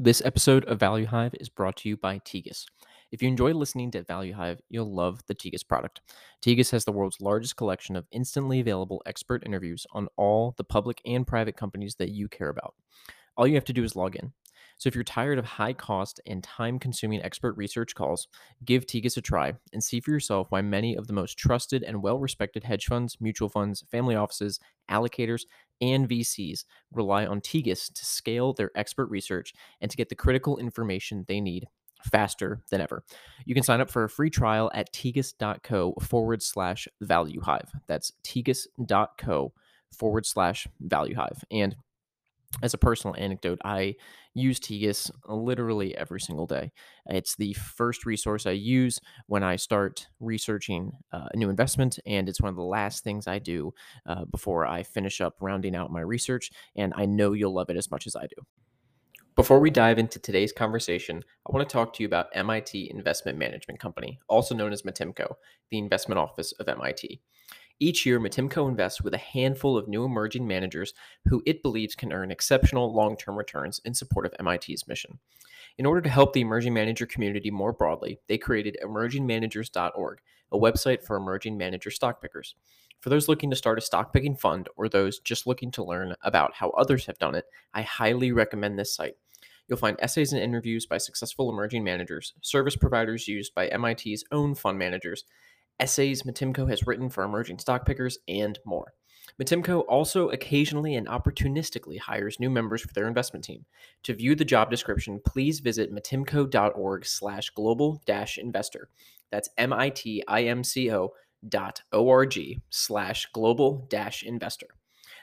This episode of Value Hive is brought to you by Tegus. If you enjoy listening to Value Hive, you'll love the Tegus product. Tegus has the world's largest collection of instantly available expert interviews on all the public and private companies that you care about. All you have to do is log in. So if you're tired of high cost and time consuming expert research calls, give Tegus a try and see for yourself why many of the most trusted and well respected hedge funds, mutual funds, family offices, allocators, and VCs rely on Tegus to scale their expert research and to get the critical information they need faster than ever. You can sign up for a free trial at tegus.co forward slash value hive. That's tegus.co forward slash value hive. And as a personal anecdote, I use Tegus literally every single day. It's the first resource I use when I start researching uh, a new investment, and it's one of the last things I do uh, before I finish up rounding out my research. And I know you'll love it as much as I do. Before we dive into today's conversation, I want to talk to you about MIT Investment Management Company, also known as MITIMCo, the investment office of MIT. Each year, MITIMCo invests with a handful of new emerging managers who it believes can earn exceptional long term returns in support of MIT's mission. In order to help the emerging manager community more broadly, they created emergingmanagers.org, a website for emerging manager stock pickers. For those looking to start a stock picking fund or those just looking to learn about how others have done it, I highly recommend this site. You'll find essays and interviews by successful emerging managers, service providers used by MIT's own fund managers, essays MITIMCo has written for emerging stock pickers, and more. MITIMCo also occasionally and opportunistically hires new members for their investment team. To view the job description, please visit mitimco.org slash global dash investor. That's M-I-T-I-M-C-O dot O-R-G slash global dash investor.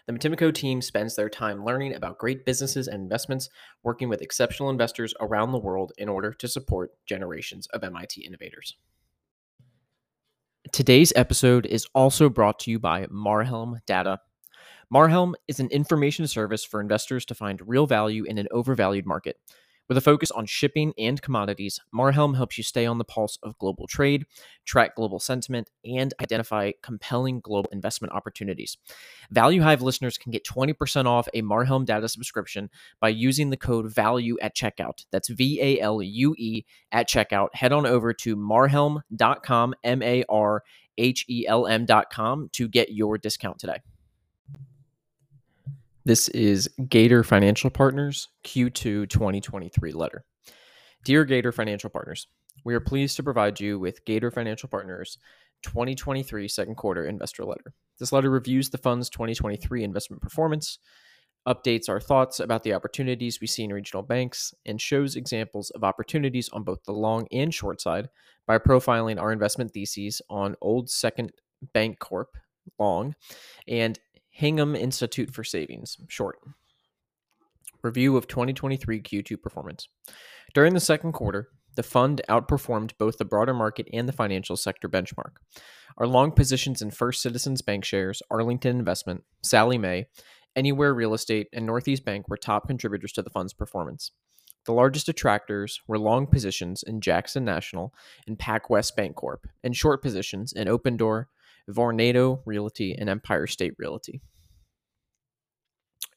The MITIMCo team spends their time learning about great businesses and investments, working with exceptional investors around the world in order to support generations of MIT innovators. Today's episode is also brought to you by Marhelm Data. Marhelm is an information service for investors to find real value in an overvalued market. With a focus on shipping and commodities, Marhelm helps you stay on the pulse of global trade, track global sentiment, and identify compelling global investment opportunities. Value Hive listeners can get 20% off a Marhelm data subscription by using the code VALUE at checkout. That's V A L U E at checkout. Head on over to marhelm.com, M A R H E L M.com to get your discount today. This is Gator Financial Partners Q2 2023 letter. Dear Gator Financial Partners, we are pleased to provide you with Gator Financial Partners 2023 second quarter investor letter. This letter reviews the fund's 2023 investment performance, updates our thoughts about the opportunities we see in regional banks, and shows examples of opportunities on both the long and short side by profiling our investment theses on Old Second Bank Corp long and Hingham Institute for Savings, short. Review of 2023 Q2 performance. During the second quarter, the fund outperformed both the broader market and the financial sector benchmark. Our long positions in First Citizens Bank shares, Arlington Investment, Sallie Mae, Anywhere Real Estate, and Northeast Bank were top contributors to the fund's performance. The largest detractors were long positions in Jackson National and PacWest Bancorp, and short positions in Opendoor, Vornado Realty, and Empire State Realty.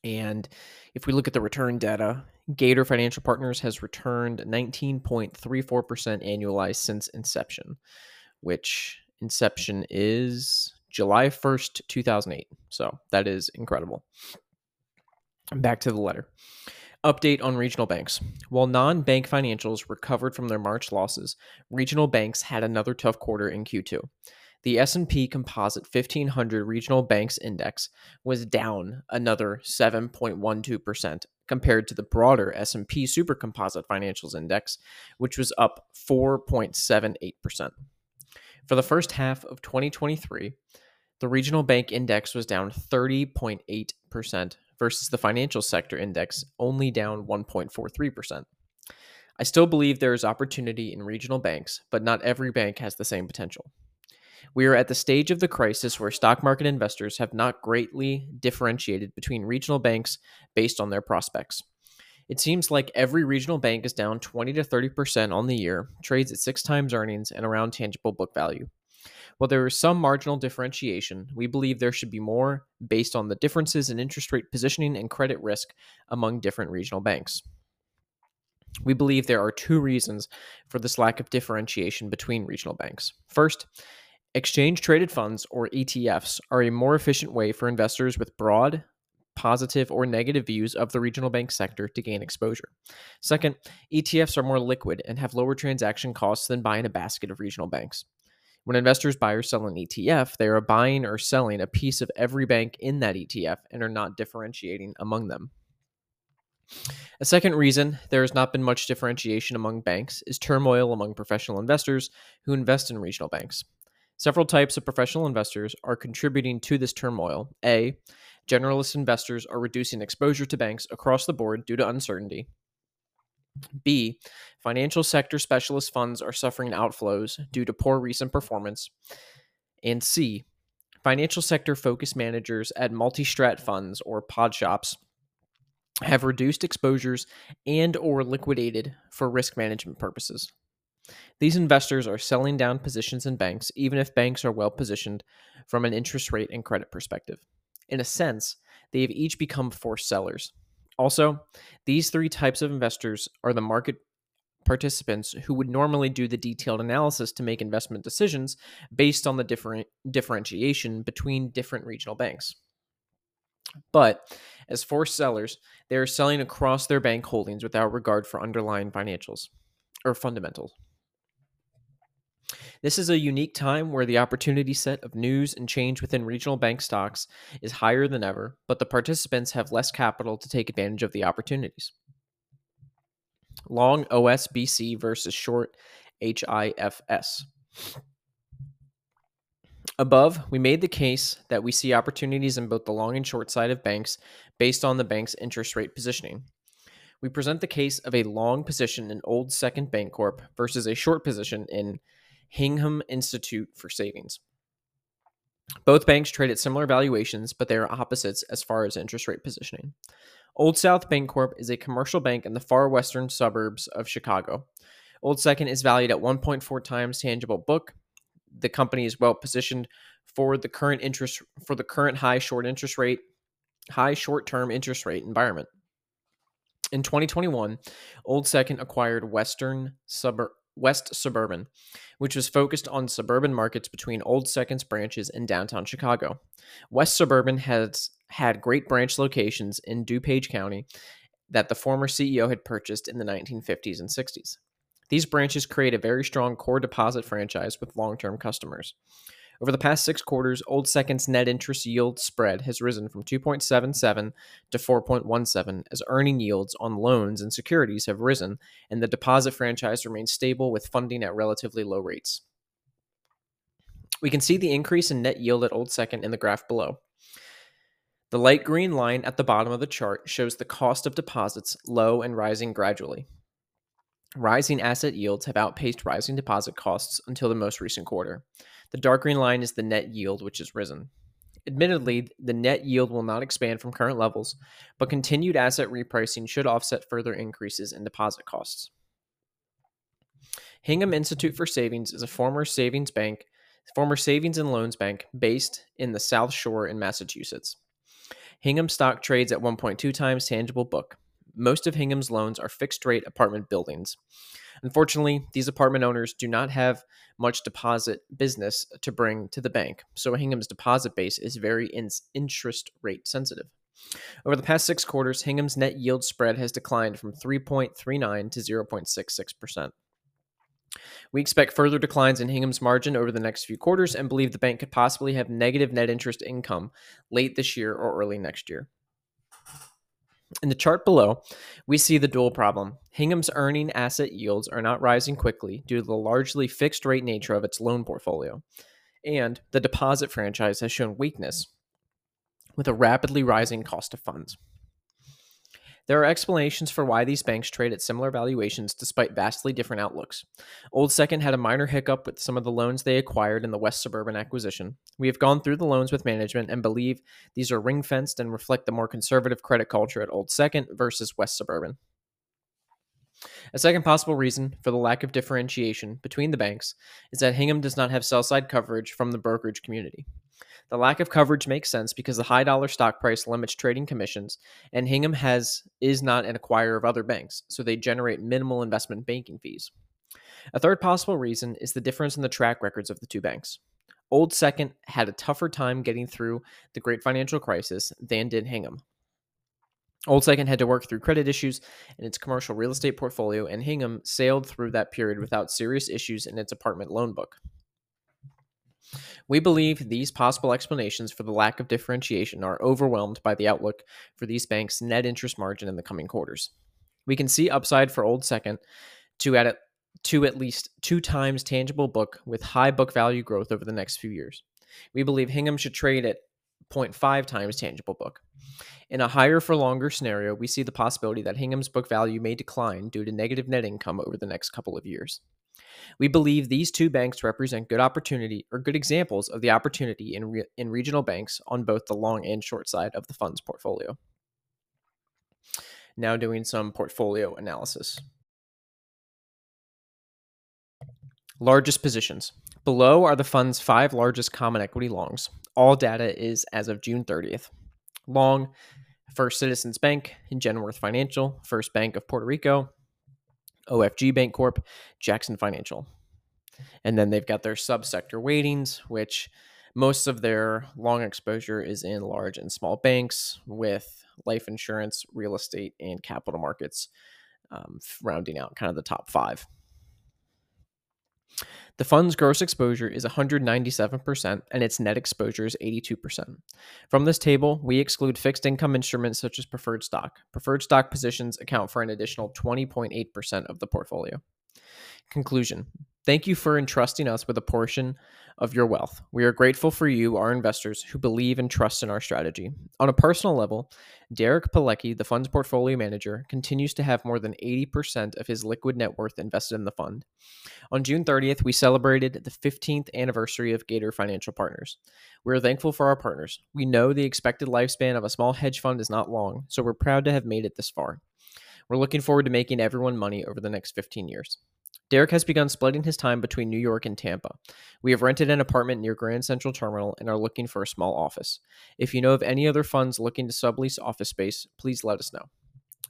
And if we look at the return data, Gator Financial Partners has returned 19.34% annualized since inception, which inception is July 1st, 2008. So that is incredible. Back to the letter. Update on regional banks. While non bank financials recovered from their March losses, regional banks had another tough quarter in Q2 the S&P Composite 1500 Regional Banks Index was down another 7.12% compared to the broader S&P Super Composite Financials Index, which was up 4.78%. For the first half of 2023, the Regional Bank Index was down 30.8% versus the Financial Sector Index only down 1.43%. I still believe there is opportunity in regional banks, but not every bank has the same potential. We are at the stage of the crisis where stock market investors have not greatly differentiated between regional banks based on their prospects. It seems like every regional bank is down 20 to 30% on the year, trades at six times earnings and around tangible book value. While there is some marginal differentiation, we believe there should be more based on the differences in interest rate positioning and credit risk among different regional banks. We believe there are two reasons for this lack of differentiation between regional banks. First, exchange traded funds, or ETFs, are a more efficient way for investors with broad, positive, or negative views of the regional bank sector to gain exposure. Second, ETFs are more liquid and have lower transaction costs than buying a basket of regional banks. When investors buy or sell an ETF, they are buying or selling a piece of every bank in that ETF and are not differentiating among them. A second reason there has not been much differentiation among banks is turmoil among professional investors who invest in regional banks. Several types of professional investors are contributing to this turmoil. A. Generalist investors are reducing exposure to banks across the board due to uncertainty. B. Financial sector specialist funds are suffering outflows due to poor recent performance. And C. Financial sector focused managers at multi strat funds or pod shops have reduced exposures and or liquidated for risk management purposes. These investors are selling down positions in banks even if banks are well positioned from an interest rate and credit perspective. In a sense, they have each become forced sellers. Also, these three types of investors are the market participants who would normally do the detailed analysis to make investment decisions based on the different differentiation between different regional banks. But as forced sellers, they are selling across their bank holdings without regard for underlying financials or fundamentals. This is a unique time where the opportunity set of news and change within regional bank stocks is higher than ever, but the participants have less capital to take advantage of the opportunities. Long OSBC versus short HIFS. Above, we made the case that we see opportunities in both the long and short side of banks based on the bank's interest rate positioning. We present the case of a long position in Old Second Bancorp versus a short position in Hingham Institute for Savings. Both banks trade at similar valuations, but they are opposites as far as interest rate positioning. Old South Bancorp is a commercial bank in the far western suburbs of Chicago. Old Second is valued at 1.4 times tangible book the company is well positioned for the current interest for the current high short interest rate, high short-term interest rate environment. In 2021, Old Second acquired Western Suburb West Suburban, which was focused on suburban markets between Old Second's branches in downtown Chicago. West Suburban has had great branch locations in DuPage County that the former CEO had purchased in the 1950s and 60s. These branches create a very strong core deposit franchise with long term customers. Over the past six quarters, Old Second's net interest yield spread has risen from 2.77 to 4.17 as earning yields on loans and securities have risen, and the deposit franchise remains stable with funding at relatively low rates. We can see the increase in net yield at Old Second in the graph below. The light green line at the bottom of the chart shows the cost of deposits low and rising gradually. Rising asset yields have outpaced rising deposit costs until the most recent quarter. The dark green line is the net yield, which has risen. Admittedly, the net yield will not expand from current levels, but continued asset repricing should offset further increases in deposit costs. Hingham Institute for Savings is a former savings bank, former savings and loans bank based in the South Shore in Massachusetts. Hingham stock trades at 1.2 times tangible book most of Hingham's loans are fixed rate apartment buildings. Unfortunately, these apartment owners do not have much deposit business to bring to the bank, so Hingham's deposit base is very in- interest rate sensitive. Over the past six quarters, Hingham's net yield spread has declined from 3.39 to 0.66%. We expect further declines in Hingham's margin over the next few quarters and believe the bank could possibly have negative net interest income late this year or early next year. In the chart below, we see the dual problem. Hingham's earning asset yields are not rising quickly due to the largely fixed rate nature of its loan portfolio, and the deposit franchise has shown weakness with a rapidly rising cost of funds. There are explanations for why these banks trade at similar valuations despite vastly different outlooks. Old Second had a minor hiccup with some of the loans they acquired in the West Suburban acquisition. We have gone through the loans with management and believe these are ring fenced and reflect the more conservative credit culture at Old Second versus West Suburban. A second possible reason for the lack of differentiation between the banks is that Hingham does not have sell side coverage from the brokerage community. The lack of coverage makes sense because the high dollar stock price limits trading commissions, and Hingham has is not an acquirer of other banks, so they generate minimal investment banking fees. A third possible reason is the difference in the track records of the two banks. Old Second had a tougher time getting through the great financial crisis than did Hingham. Old Second had to work through credit issues in its commercial real estate portfolio, and Hingham sailed through that period without serious issues in its apartment loan book. We believe these possible explanations for the lack of differentiation are overwhelmed by the outlook for these banks' net interest margin in the coming quarters. We can see upside for Old Second to at to at least two times tangible book with high book value growth over the next few years. We believe Hingham should trade at 0.5 times tangible book. In a higher for longer scenario, we see the possibility that Hingham's book value may decline due to negative net income over the next couple of years. We believe these two banks represent good opportunity or good examples of the opportunity in, re- in regional banks on both the long and short side of the fund's portfolio. Now, doing some portfolio analysis. Largest positions. Below are the fund's five largest common equity longs. All data is as of June 30th. Long, First Citizens Bank, Genworth Financial, First Bank of Puerto Rico, OFG Bancorp, Jackson Financial. And then they've got their subsector weightings, which most of their long exposure is in large and small banks with life insurance, real estate, and capital markets, um, rounding out kind of the top five. The fund's gross exposure is 197% and its net exposure is 82%. From this table, we exclude fixed income instruments such as preferred stock. Preferred stock positions account for an additional 20.8% of the portfolio. Conclusion Thank you for entrusting us with a portion of your wealth. We are grateful for you, our investors, who believe and trust in our strategy. On a personal level, Derek Pilecki, the fund's portfolio manager, continues to have more than 80% of his liquid net worth invested in the fund. On June 30th, we celebrated the 15th anniversary of Gator Financial Partners. We are thankful for our partners. We know the expected lifespan of a small hedge fund is not long, so we're proud to have made it this far. We're looking forward to making everyone money over the next 15 years. Derek has begun splitting his time between New York and Tampa. We have rented an apartment near Grand Central Terminal and are looking for a small office. If you know of any other funds looking to sublease office space, please let us know.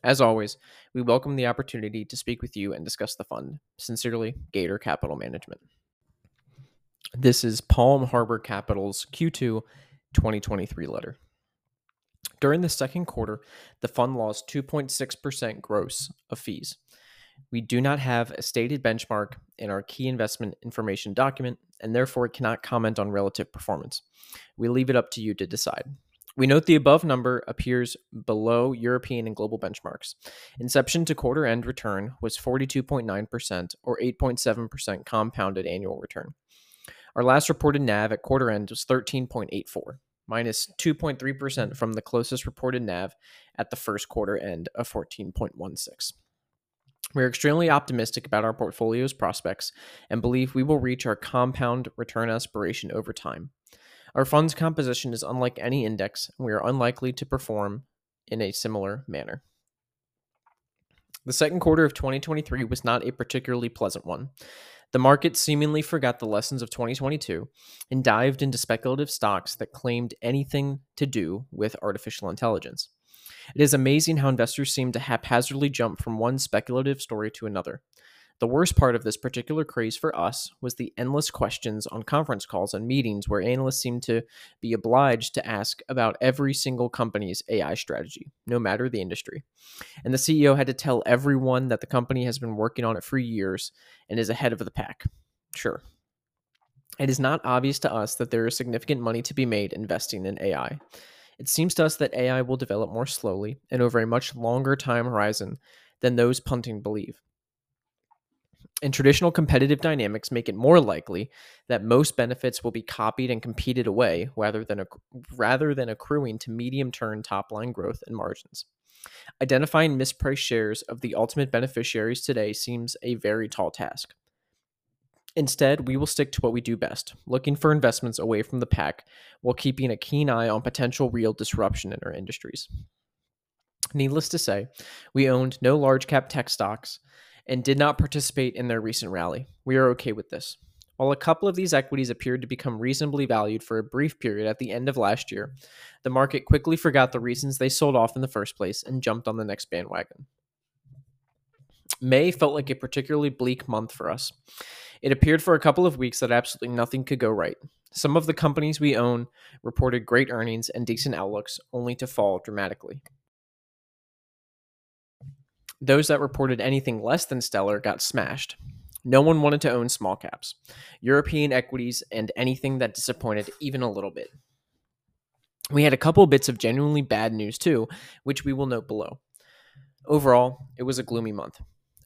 As always, we welcome the opportunity to speak with you and discuss the fund. Sincerely, Gator Capital Management. This is Palm Harbour Capital's Q2 2023 letter. During the second quarter, the fund lost 2.6% gross of fees. We do not have a stated benchmark in our key investment information document and therefore cannot comment on relative performance. We leave it up to you to decide. We note the above number appears below European and global benchmarks. Inception to quarter end return was 42.9% or 8.7% compounded annual return. Our last reported NAV at quarter end was 13.84, minus 2.3% from the closest reported NAV at the first quarter end of 14.16. We are extremely optimistic about our portfolio's prospects and believe we will reach our compound return aspiration over time. Our fund's composition is unlike any index, and we are unlikely to perform in a similar manner. The second quarter of 2023 was not a particularly pleasant one. The market seemingly forgot the lessons of 2022 and dived into speculative stocks that claimed anything to do with artificial intelligence. It is amazing how investors seem to haphazardly jump from one speculative story to another. The worst part of this particular craze for us was the endless questions on conference calls and meetings where analysts seemed to be obliged to ask about every single company's AI strategy, no matter the industry. And the CEO had to tell everyone that the company has been working on it for years and is ahead of the pack. Sure. It is not obvious to us that there is significant money to be made investing in AI. It seems to us that AI will develop more slowly and over a much longer time horizon than those punting believe. And traditional competitive dynamics make it more likely that most benefits will be copied and competed away rather than, rather than accruing to medium term top line growth and margins. Identifying mispriced shares of the ultimate beneficiaries today seems a very tall task. Instead, we will stick to what we do best, looking for investments away from the pack while keeping a keen eye on potential real disruption in our industries. Needless to say, we owned no large cap tech stocks and did not participate in their recent rally. We are okay with this. While a couple of these equities appeared to become reasonably valued for a brief period at the end of last year, the market quickly forgot the reasons they sold off in the first place and jumped on the next bandwagon. May felt like a particularly bleak month for us. It appeared for a couple of weeks that absolutely nothing could go right. Some of the companies we own reported great earnings and decent outlooks, only to fall dramatically. Those that reported anything less than stellar got smashed. No one wanted to own small caps, European equities, and anything that disappointed even a little bit. We had a couple bits of genuinely bad news too, which we will note below. Overall, it was a gloomy month.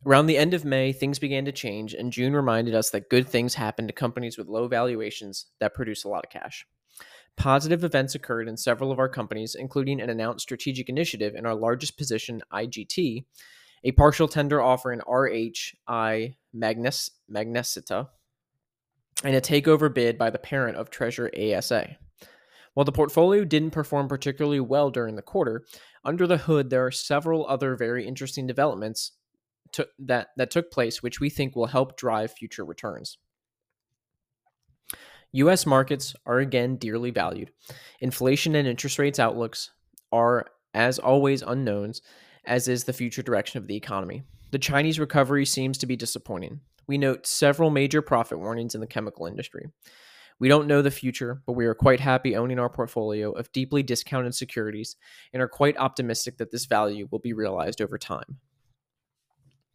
Around the end of May, things began to change, and June reminded us that good things happen to companies with low valuations that produce a lot of cash. Positive events occurred in several of our companies, including an announced strategic initiative in our largest position, IGT, a partial tender offer in RHI Magnes- Magnesita, and a takeover bid by the parent of Treasure ASA. While the portfolio didn't perform particularly well during the quarter, under the hood there are several other very interesting developments to, that that took place which we think will help drive future returns. US markets are again dearly valued. Inflation and interest rates outlooks are as always unknowns as is the future direction of the economy. The Chinese recovery seems to be disappointing. We note several major profit warnings in the chemical industry. We don't know the future, but we are quite happy owning our portfolio of deeply discounted securities and are quite optimistic that this value will be realized over time.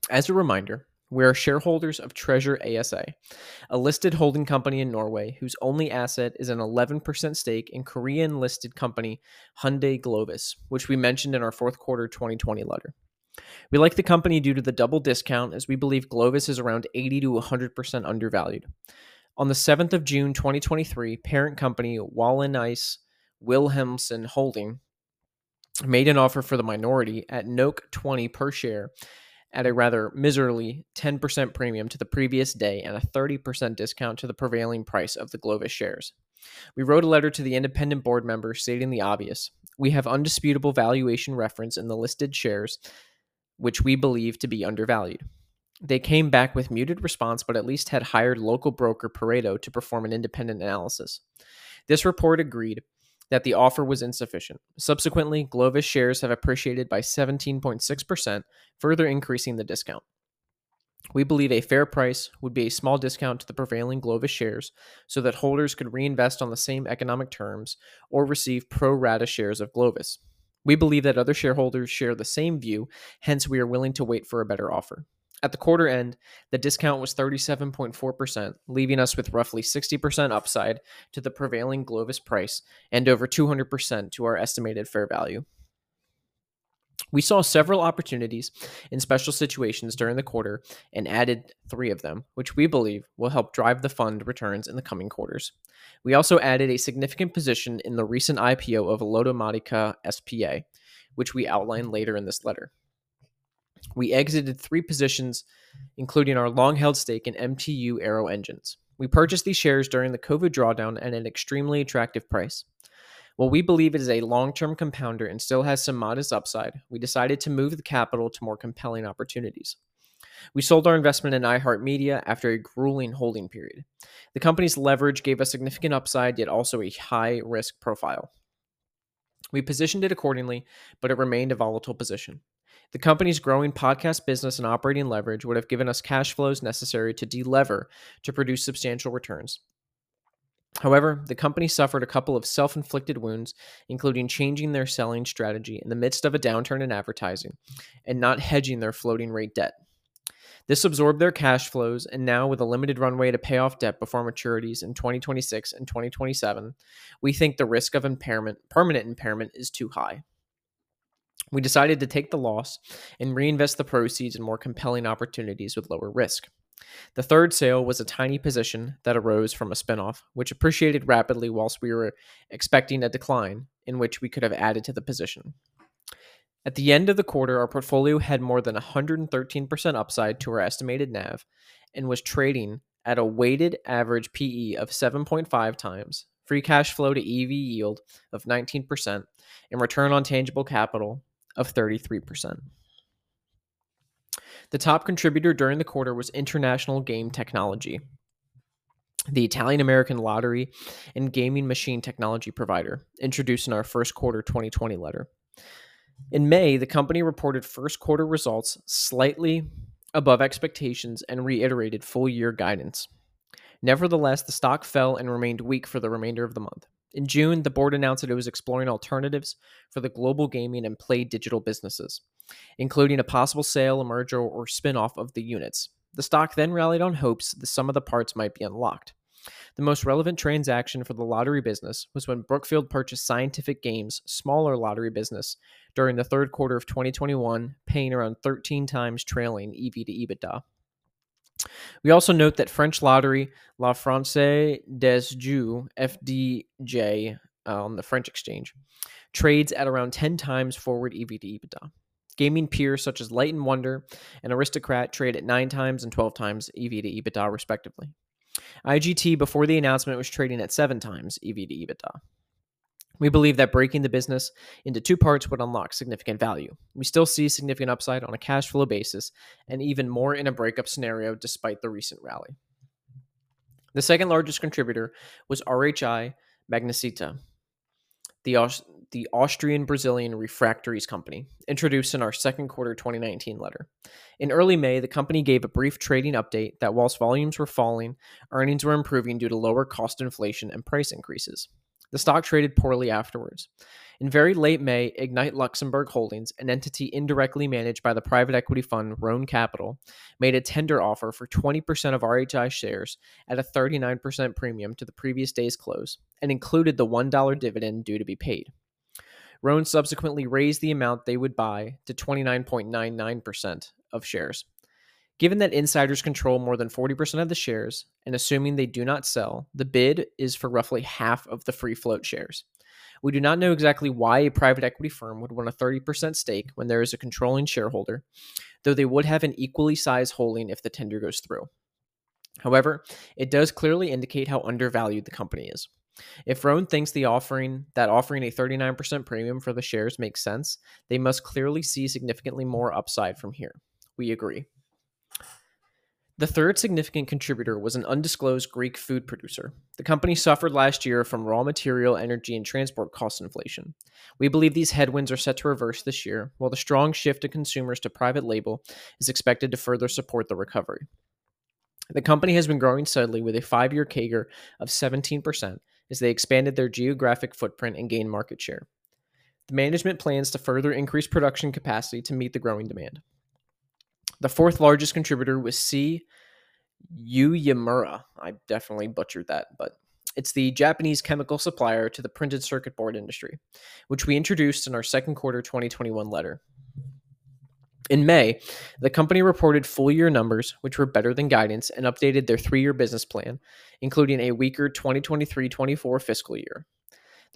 As a reminder, we are shareholders of Treasure ASA, a listed holding company in Norway whose only asset is an 11% stake in Korean listed company Hyundai Glovis, which we mentioned in our fourth quarter 2020 letter. We like the company due to the double discount, as we believe Glovis is around 80 to 100% undervalued. On the 7th of June 2023, parent company Wallenius Wilhelmsen Holding made an offer for the minority at NOK 20 per share at a rather miserly 10% premium to the previous day and a 30% discount to the prevailing price of the Glovis shares. We wrote a letter to the independent board members stating the obvious. We have undisputable valuation reference in the listed shares, which we believe to be undervalued. They came back with muted response, but at least had hired local broker Pareto to perform an independent analysis. This report agreed that the offer was insufficient. Subsequently, Glovis shares have appreciated by 17.6%, further increasing the discount. We believe a fair price would be a small discount to the prevailing Glovis shares so that holders could reinvest on the same economic terms or receive pro rata shares of Glovis. We believe that other shareholders share the same view, hence, we are willing to wait for a better offer. At the quarter end, the discount was 37.4%, leaving us with roughly 60% upside to the prevailing Glovis price and over 200% to our estimated fair value. We saw several opportunities in special situations during the quarter and added three of them, which we believe will help drive the fund returns in the coming quarters. We also added a significant position in the recent IPO of Lottomatica SPA, which we outline later in this letter. We exited three positions, including our long held stake in MTU Aero Engines. We purchased these shares during the COVID drawdown at an extremely attractive price. While we believe it is a long term compounder and still has some modest upside, we decided to move the capital to more compelling opportunities. We sold our investment in iHeartMedia after a grueling holding period. The company's leverage gave us significant upside, yet also a high risk profile. We positioned it accordingly, but it remained a volatile position. The company's growing podcast business and operating leverage would have given us cash flows necessary to delever to produce substantial returns. However, the company suffered a couple of self inflicted wounds, including changing their selling strategy in the midst of a downturn in advertising and not hedging their floating rate debt. This absorbed their cash flows, and now, with a limited runway to pay off debt before maturities in 2026 and 2027, we think the risk of impairment, permanent impairment, is too high. We decided to take the loss and reinvest the proceeds in more compelling opportunities with lower risk. The third sale was a tiny position that arose from a spinoff, which appreciated rapidly whilst we were expecting a decline, in which we could have added to the position. At the end of the quarter, our portfolio had more than 113% upside to our estimated NAV and was trading at a weighted average PE of 7.5 times, free cash flow to EV yield of 19%, and return on tangible capital of 33%. The top contributor during the quarter was International Game Technology, the Italian American lottery and gaming machine technology provider, introduced in our first quarter 2020 letter. In May, the company reported first quarter results slightly above expectations and reiterated full year guidance. Nevertheless, the stock fell and remained weak for the remainder of the month. In June, the board announced that it was exploring alternatives for the global gaming and play digital businesses, including a possible sale, a merger, or spin off of the units. The stock then rallied on hopes that some of the parts might be unlocked. The most relevant transaction for the lottery business was when Brookfield purchased Scientific Games' smaller lottery business during the third quarter of 2021, paying around 13 times trailing EV to EBITDA. We also note that French lottery La Française des Jeux FDJ on um, the French exchange trades at around 10 times forward EV to EBITDA. Gaming peers such as Light and Wonder and Aristocrat trade at 9 times and 12 times EV to EBITDA, respectively. IGT, before the announcement, was trading at 7 times EV to EBITDA. We believe that breaking the business into two parts would unlock significant value. We still see significant upside on a cash flow basis, and even more in a breakup scenario despite the recent rally. The second largest contributor was RHI Magnesita, the, the Austrian Brazilian refractories company, introduced in our second quarter 2019 letter. In early May, the company gave a brief trading update that whilst volumes were falling, earnings were improving due to lower cost inflation and price increases. The stock traded poorly afterwards. In very late May, Ignite Luxembourg Holdings, an entity indirectly managed by the private equity fund Rhone Capital, made a tender offer for 20% of RHI shares at a 39% premium to the previous day's close and included the $1 dividend due to be paid. Rhone subsequently raised the amount they would buy to 29.99% of shares. Given that insiders control more than 40% of the shares, and assuming they do not sell, the bid is for roughly half of the free float shares. We do not know exactly why a private equity firm would want a 30% stake when there is a controlling shareholder, though they would have an equally sized holding if the tender goes through. However, it does clearly indicate how undervalued the company is. If Rhone thinks the offering that offering a 39% premium for the shares makes sense, they must clearly see significantly more upside from here. We agree. The third significant contributor was an undisclosed Greek food producer. The company suffered last year from raw material, energy, and transport cost inflation. We believe these headwinds are set to reverse this year, while the strong shift of consumers to private label is expected to further support the recovery. The company has been growing steadily with a five year CAGR of 17% as they expanded their geographic footprint and gained market share. The management plans to further increase production capacity to meet the growing demand. The fourth largest contributor was C. Uyemura. I definitely butchered that, but it's the Japanese chemical supplier to the printed circuit board industry, which we introduced in our second quarter 2021 letter. In May, the company reported full year numbers, which were better than guidance, and updated their three year business plan, including a weaker 2023 24 fiscal year.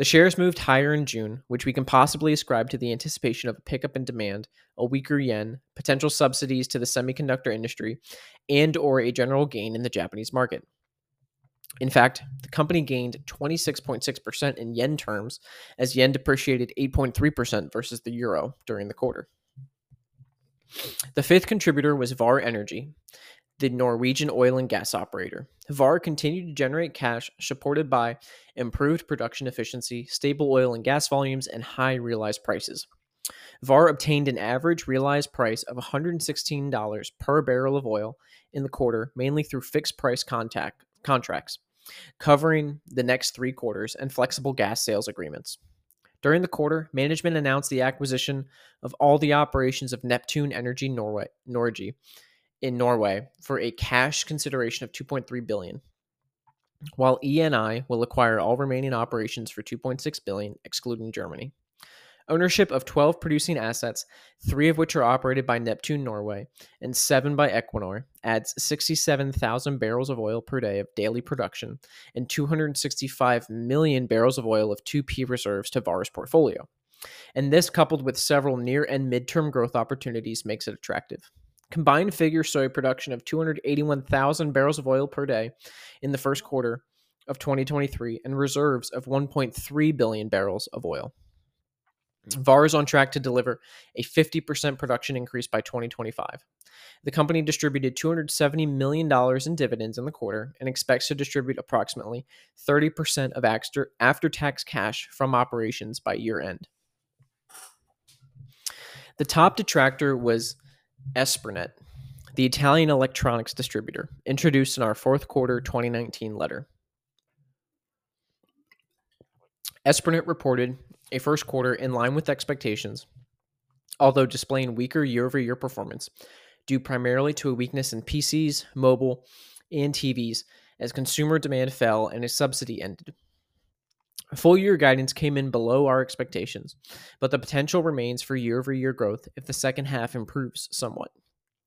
The shares moved higher in June, which we can possibly ascribe to the anticipation of a pickup in demand, a weaker yen, potential subsidies to the semiconductor industry, and or a general gain in the Japanese market. In fact, the company gained 26.6% in yen terms as yen depreciated 8.3% versus the euro during the quarter. The fifth contributor was Vår Energi, the Norwegian oil and gas operator. Vår continued to generate cash supported by improved production efficiency, stable oil and gas volumes, and high realized prices. Vår obtained an average realized price of $116 per barrel of oil in the quarter, mainly through fixed price contact, contracts, covering the next three quarters and flexible gas sales agreements. During the quarter, management announced the acquisition of all the operations of Neptune Energy Norway, in Norway for a cash consideration of 2.3 billion, while ENI will acquire all remaining operations for 2.6 billion excluding Germany. Ownership of 12 producing assets, 3 of which are operated by Neptune Norway and 7 by Equinor, adds 67,000 barrels of oil per day of daily production and 265 million barrels of oil of 2P reserves to Vår's portfolio. And this, coupled with several near and midterm growth opportunities, makes it attractive. Combined figure soy production of 281,000 barrels of oil per day in the first quarter of 2023 and reserves of 1.3 billion barrels of oil. Vår is on track to deliver a 50% production increase by 2025. The company distributed $270 million in dividends in the quarter and expects to distribute approximately 30% of after tax cash from operations by year end. The top detractor was Esprinet, the Italian electronics distributor, introduced in our fourth quarter 2019 letter. Esprinet reported a first quarter in line with expectations, although displaying weaker year over year performance due primarily to a weakness in PCs, mobile, and TVs as consumer demand fell and a subsidy ended. Full year guidance came in below our expectations, but the potential remains for year over year growth if the second half improves somewhat.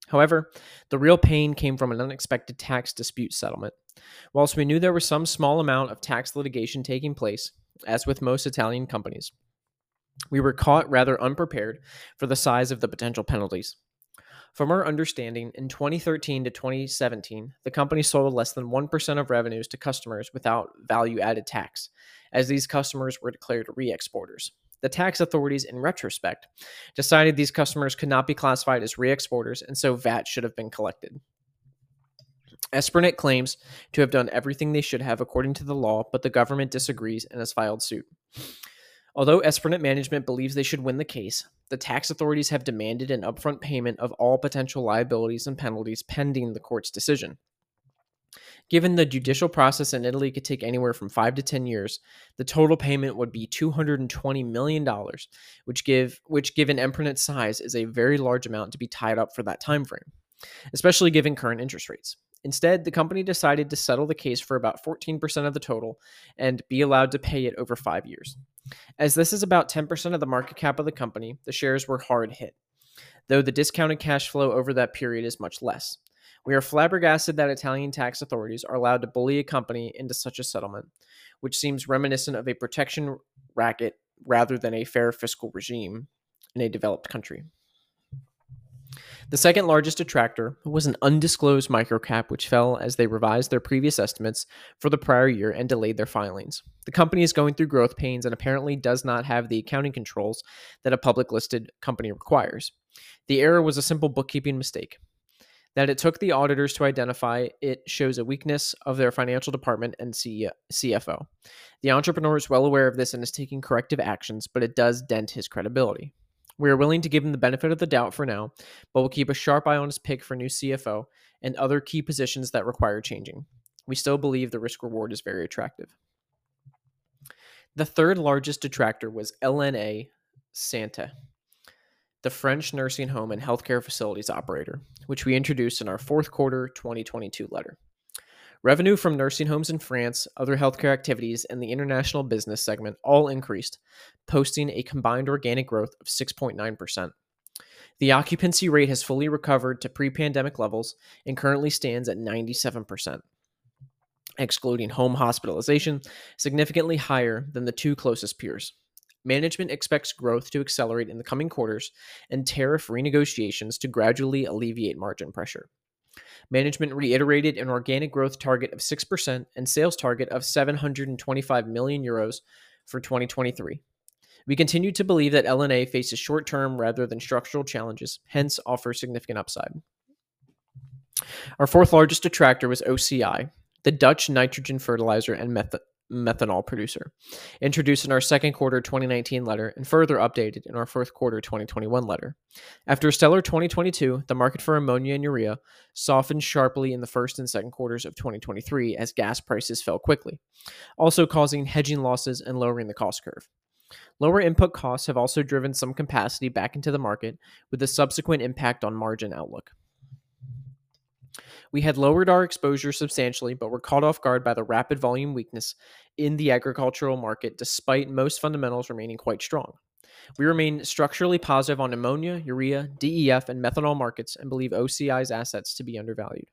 However, the real pain came from an unexpected tax dispute settlement. Whilst we knew there was some small amount of tax litigation taking place, as with most Italian companies, we were caught rather unprepared for the size of the potential penalties. From our understanding, in 2013 to 2017, the company sold less than 1% of revenues to customers without value added tax, as these customers were declared re exporters. The tax authorities, in retrospect, decided these customers could not be classified as re exporters, and so VAT should have been collected. Esprinet claims to have done everything they should have according to the law, but the government disagrees and has filed suit. Although Esprinet management believes they should win the case, the tax authorities have demanded an upfront payment of all potential liabilities and penalties pending the court's decision. Given the judicial process in Italy could take anywhere from 5 to 10 years, the total payment would be $220 million, which give which given Esprinet's size is a very large amount to be tied up for that time frame, especially given current interest rates. Instead, the company decided to settle the case for about 14% of the total and be allowed to pay it over 5 years. As this is about 10% of the market cap of the company, the shares were hard hit, though the discounted cash flow over that period is much less. We are flabbergasted that Italian tax authorities are allowed to bully a company into such a settlement, which seems reminiscent of a protection racket rather than a fair fiscal regime in a developed country. The second largest detractor was an undisclosed microcap, which fell as they revised their previous estimates for the prior year and delayed their filings. The company is going through growth pains and apparently does not have the accounting controls that a public listed company requires. The error was a simple bookkeeping mistake. That it took the auditors to identify it shows a weakness of their financial department and CFO. The entrepreneur is well aware of this and is taking corrective actions, but it does dent his credibility. We are willing to give him the benefit of the doubt for now, but we'll keep a sharp eye on his pick for new CFO and other key positions that require changing. We still believe the risk reward is very attractive. The third largest detractor was LNA Santé, the French nursing home and healthcare facilities operator, which we introduced in our fourth quarter 2022 letter. Revenue from nursing homes in France, other healthcare activities, and the international business segment all increased, posting a combined organic growth of 6.9%. The occupancy rate has fully recovered to pre pandemic levels and currently stands at 97%, excluding home hospitalization, significantly higher than the two closest peers. Management expects growth to accelerate in the coming quarters and tariff renegotiations to gradually alleviate margin pressure. Management reiterated an organic growth target of 6% and sales target of 725 million euros for 2023. We continue to believe that LNA faces short term rather than structural challenges, hence offers significant upside. Our fourth largest detractor was OCI, the Dutch nitrogen fertilizer and meth- methanol producer, introduced in our second quarter 2019 letter and further updated in our fourth quarter 2021 letter. After a stellar 2022, the market for ammonia and urea softened sharply in the first and second quarters of 2023 as gas prices fell quickly, also causing hedging losses and lowering the cost curve. Lower input costs have also driven some capacity back into the market, with a subsequent impact on margin outlook. We had lowered our exposure substantially, but were caught off guard by the rapid volume weakness in the agricultural market, despite most fundamentals remaining quite strong. We remain structurally positive on ammonia, urea, DEF, and methanol markets and believe OCI's assets to be undervalued.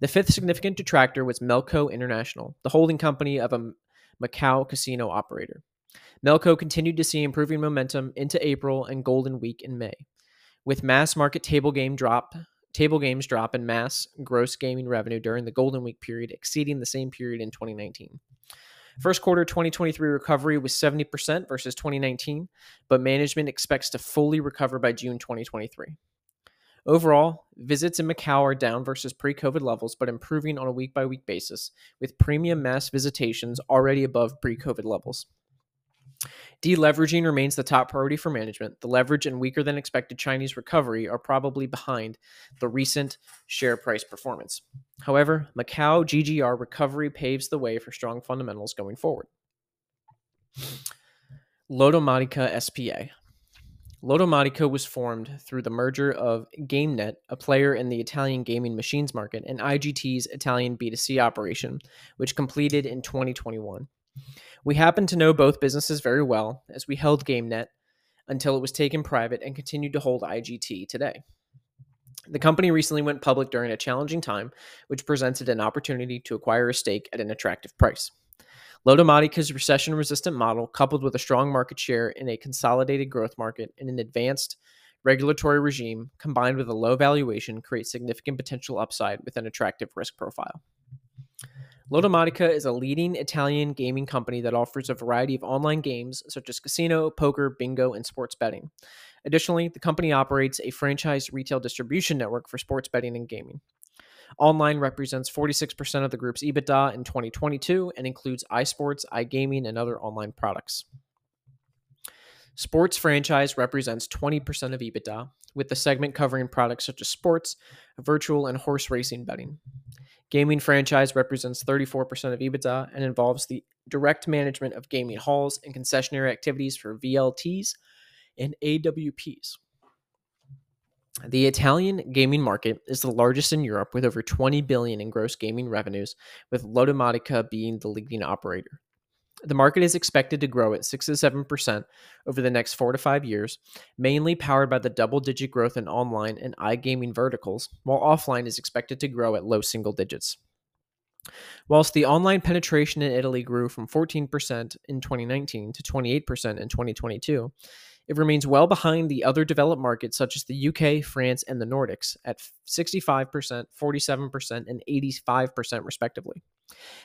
The fifth significant detractor was Melco International, the holding company of a Macau casino operator. Melco continued to see improving momentum into April and Golden Week in May, with mass market table game drop table games drop in mass gross gaming revenue during the Golden Week period exceeding the same period in 2019. First quarter 2023 recovery was 70% versus 2019, but management expects to fully recover by June 2023. Overall, visits in Macau are down versus pre COVID levels, but improving on a week by week basis, with premium mass visitations already above pre COVID levels. Deleveraging remains the top priority for management. The leverage and weaker than expected Chinese recovery are probably behind the recent share price performance. However, Macau GGR recovery paves the way for strong fundamentals going forward. Lottomatica SPA. Lottomatica was formed through the merger of GameNet, a player in the Italian gaming machines market, and IGT's Italian B2C operation, which completed in 2021. We happen to know both businesses very well, as we held GameNet until it was taken private and continued to hold IGT today. The company recently went public during a challenging time, which presented an opportunity to acquire a stake at an attractive price. Lottomatica's recession resistant model, coupled with a strong market share in a consolidated growth market and an advanced regulatory regime, combined with a low valuation, creates significant potential upside with an attractive risk profile. Lottomatica is a leading Italian gaming company that offers a variety of online games such as casino, poker, bingo, and sports betting. Additionally, the company operates a franchise retail distribution network for sports betting and gaming. Online represents 46% of the group's EBITDA in 2022 and includes iSports, iGaming, and other online products. Sports franchise represents 20% of EBITDA, with the segment covering products such as sports, virtual, and horse racing betting. Gaming franchise represents 34% of EBITDA and involves the direct management of gaming halls and concessionary activities for VLTs and AWPs. The Italian gaming market is the largest in Europe with over 20 billion in gross gaming revenues, with Lottomatica being the leading operator. The market is expected to grow at 6 to 7% over the next 4 to 5 years, mainly powered by the double-digit growth in online and iGaming verticals, while offline is expected to grow at low single digits. Whilst the online penetration in Italy grew from 14% in 2019 to 28% in 2022, it remains well behind the other developed markets such as the UK, France, and the Nordics at 65%, 47%, and 85% respectively.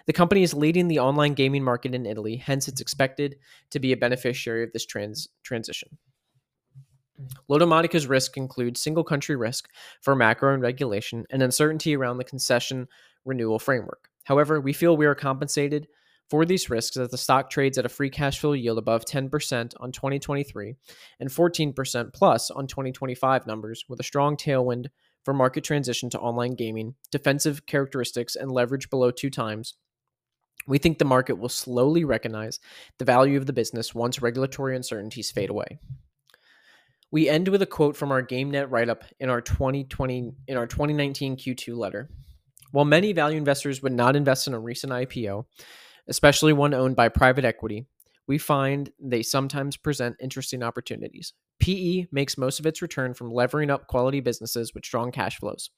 The company is leading the online gaming market in Italy, hence it's expected to be a beneficiary of this trans- transition. Lottomatica's risk includes single country risk for macro and regulation and uncertainty around the concession renewal framework. However, we feel we are compensated for these risks, as the stock trades at a free cash flow yield above 10% on 2023 and 14% plus on 2025 numbers, with a strong tailwind for market transition to online gaming, defensive characteristics, and leverage below two times, we think the market will slowly recognize the value of the business once regulatory uncertainties fade away. We end with a quote from our GameNet write-up in our 2020 in our 2019 Q2 letter. While many value investors would not invest in a recent IPO, especially one owned by private equity, we find they sometimes present interesting opportunities. PE makes most of its return from levering up quality businesses with strong cash flows.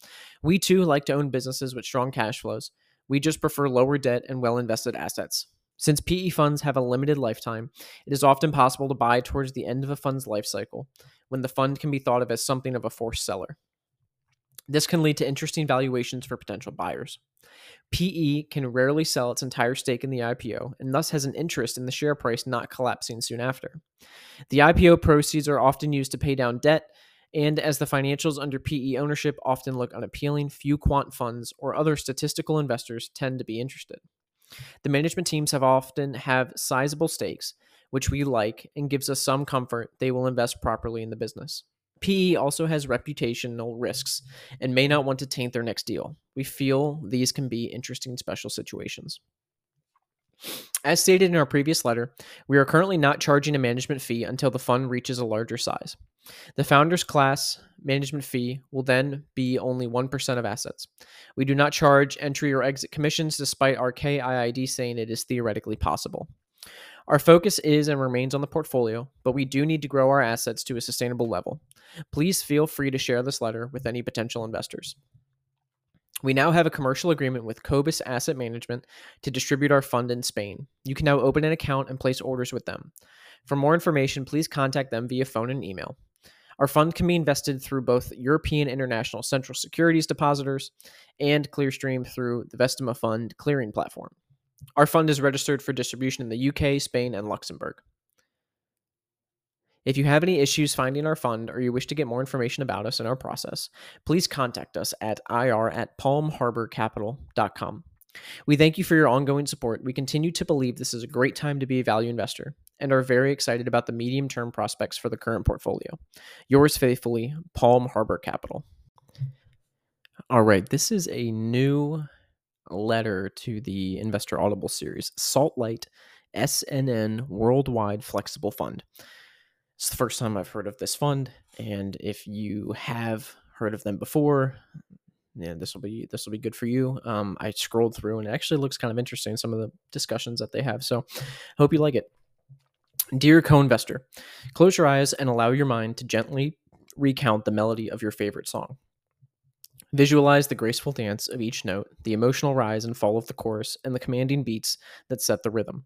We too like to own businesses with strong cash flows. We just prefer lower debt and well invested assets. Since PE funds have a limited lifetime, it is often possible to buy towards the end of a fund's life cycle, when the fund can be thought of as something of a forced seller. This can lead to interesting valuations for potential buyers. PE can rarely sell its entire stake in the IPO and thus has an interest in the share price not collapsing soon after. The IPO proceeds are often used to pay down debt, and as the financials under PE ownership often look unappealing, few quant funds or other statistical investors tend to be interested. The management teams have often have sizable stakes, which we like and gives us some comfort they will invest properly in the business. PE also has reputational risks and may not want to taint their next deal. We feel these can be interesting special situations. As stated in our previous letter, we are currently not charging a management fee until the fund reaches a larger size. The founders class management fee will then be only 1% of assets. We do not charge entry or exit commissions despite our KIID saying it is theoretically possible. Our focus is and remains on the portfolio, but we do need to grow our assets to a sustainable level. Please feel free to share this letter with any potential investors. We now have a commercial agreement with Cobas Asset Management to distribute our fund in Spain. You can now open an account and place orders with them. For more information, please contact them via phone and email. Our fund can be invested through both European International Central Securities Depositors and Clearstream through the Vestima Fund clearing platform. Our fund is registered for distribution in the UK, Spain, and Luxembourg. If you have any issues finding our fund or you wish to get more information about us and our process, please contact us at ir at palmharborcapital.com. We thank you for your ongoing support. We continue to believe this is a great time to be a value investor and are very excited about the medium term prospects for the current portfolio. Yours faithfully, Palm Harbour Capital. All right, this is a new letter to the Investor Audible series SaltLight SNN Worldwide Flexible Fund. It's the first time I've heard of this fund, and if you have heard of them before, yeah, this will be this will be good for you. Um, I scrolled through and it actually looks kind of interesting some of the discussions that they have. So, hope you like it. Dear co-investor, close your eyes and allow your mind to gently recount the melody of your favorite song. Visualize the graceful dance of each note, the emotional rise and fall of the chorus, and the commanding beats that set the rhythm.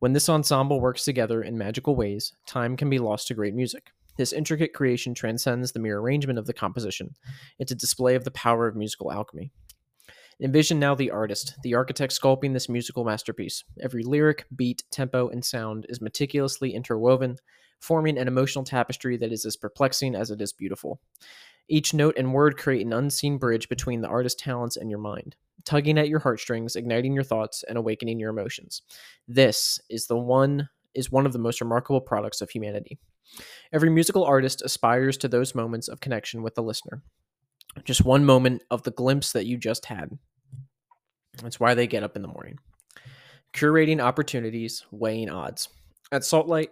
When this ensemble works together in magical ways, time can be lost to great music. This intricate creation transcends the mere arrangement of the composition. It's a display of the power of musical alchemy. Envision now the artist, the architect sculpting this musical masterpiece. Every lyric, beat, tempo, and sound is meticulously interwoven, forming an emotional tapestry that is as perplexing as it is beautiful. Each note and word create an unseen bridge between the artist's talents and your mind, tugging at your heartstrings, igniting your thoughts, and awakening your emotions. This is the one is one of the most remarkable products of humanity. Every musical artist aspires to those moments of connection with the listener. Just one moment of the glimpse that you just had. That's why they get up in the morning. Curating opportunities, weighing odds. At SaltLight,